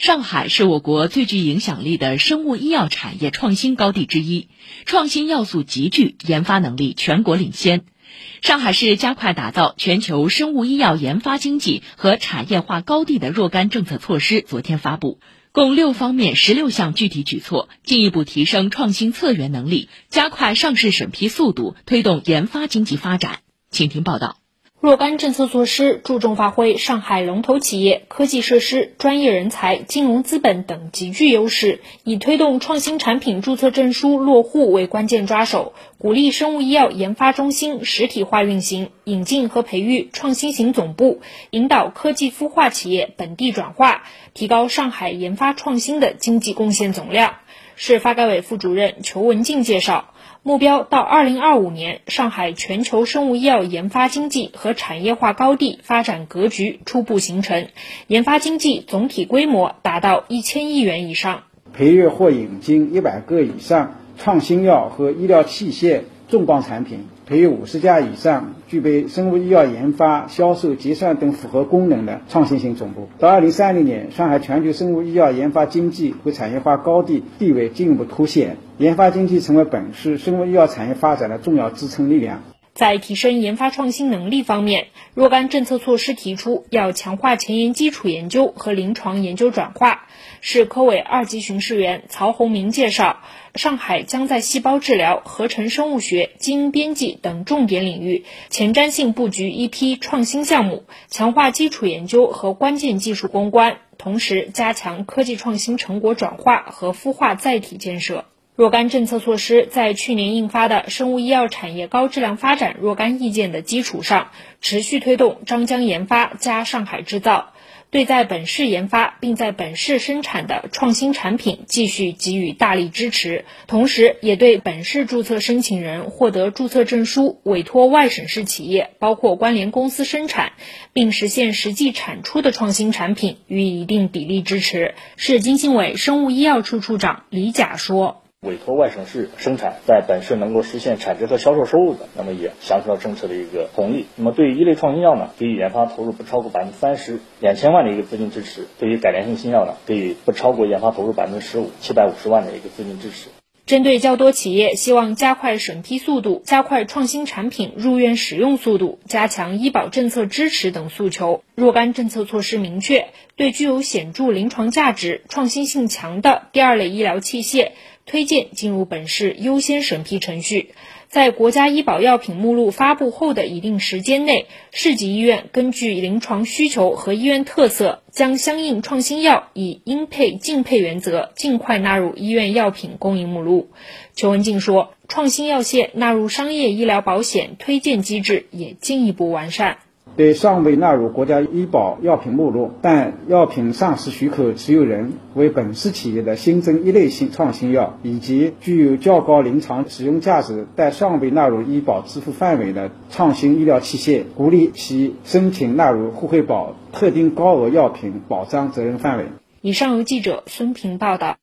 上海是我国最具影响力的生物医药产业创新高地之一，创新要素集聚，研发能力全国领先。上海市加快打造全球生物医药研发经济和产业化高地的若干政策措施昨天发布，共六方面十六项具体举措，进一步提升创新策源能力，加快上市审批速度，推动研发经济发展。请听报道。若干政策措施注重发挥上海龙头企业科技设施、专业人才、金融资本等极具优势，以推动创新产品注册证书落户为关键抓手，鼓励生物医药研发中心实体化运行，引进和培育创新型总部，引导科技孵化企业本地转化，提高上海研发创新的经济贡献总量。市发改委副主任裘文静介绍。目标到二零二五年，上海全球生物医药研发经济和产业化高地发展格局初步形成，研发经济总体规模达到一千亿元以上，培育或引进一百个以上创新药和医疗器械重磅产品。培育五十家以上具备生物医药研发、销售、结算等符合功能的创新型总部。到二零三零年，上海全球生物医药研发经济和产业化高地地位进一步凸显，研发经济成为本市生物医药产业发展的重要支撑力量。在提升研发创新能力方面，若干政策措施提出要强化前沿基础研究和临床研究转化。市科委二级巡视员曹洪明介绍，上海将在细胞治疗、合成生物学、基因编辑等重点领域前瞻性布局一批创新项目，强化基础研究和关键技术攻关，同时加强科技创新成果转化和孵化载体建设。若干政策措施在去年印发的《生物医药产业高质量发展若干意见》的基础上，持续推动张江研发加上海制造，对在本市研发并在本市生产的创新产品继续给予大力支持，同时也对本市注册申请人获得注册证书、委托外省市企业包括关联公司生产并实现实际产出的创新产品予以一定比例支持。市经信委生物医药处处长李甲说。委托外省市生产，在本市能够实现产值和销售收入的，那么也享受到政策的一个红利。那么对于一类创新药呢，给予研发投入不超过百分之三十，两千万的一个资金支持；对于改良性新药呢，给予不超过研发投入百分之十五，七百五十万的一个资金支持。针对较多企业希望加快审批速度、加快创新产品入院使用速度、加强医保政策支持等诉求，若干政策措施明确，对具有显著临床价值、创新性强的第二类医疗器械，推荐进入本市优先审批程序。在国家医保药品目录发布后的一定时间内，市级医院根据临床需求和医院特色，将相应创新药以应配尽配原则，尽快纳入医院药品供应目录。邱文静说，创新药线纳入商业医疗保险推荐机制也进一步完善。对尚未纳入国家医保药品目录，但药品上市许可持有人为本市企业的新增一类新创新药，以及具有较高临床使用价值但尚未纳入医保支付范围的创新医疗器械，鼓励其申请纳入互惠保特定高额药品保障责任范围。以上由记者孙平报道。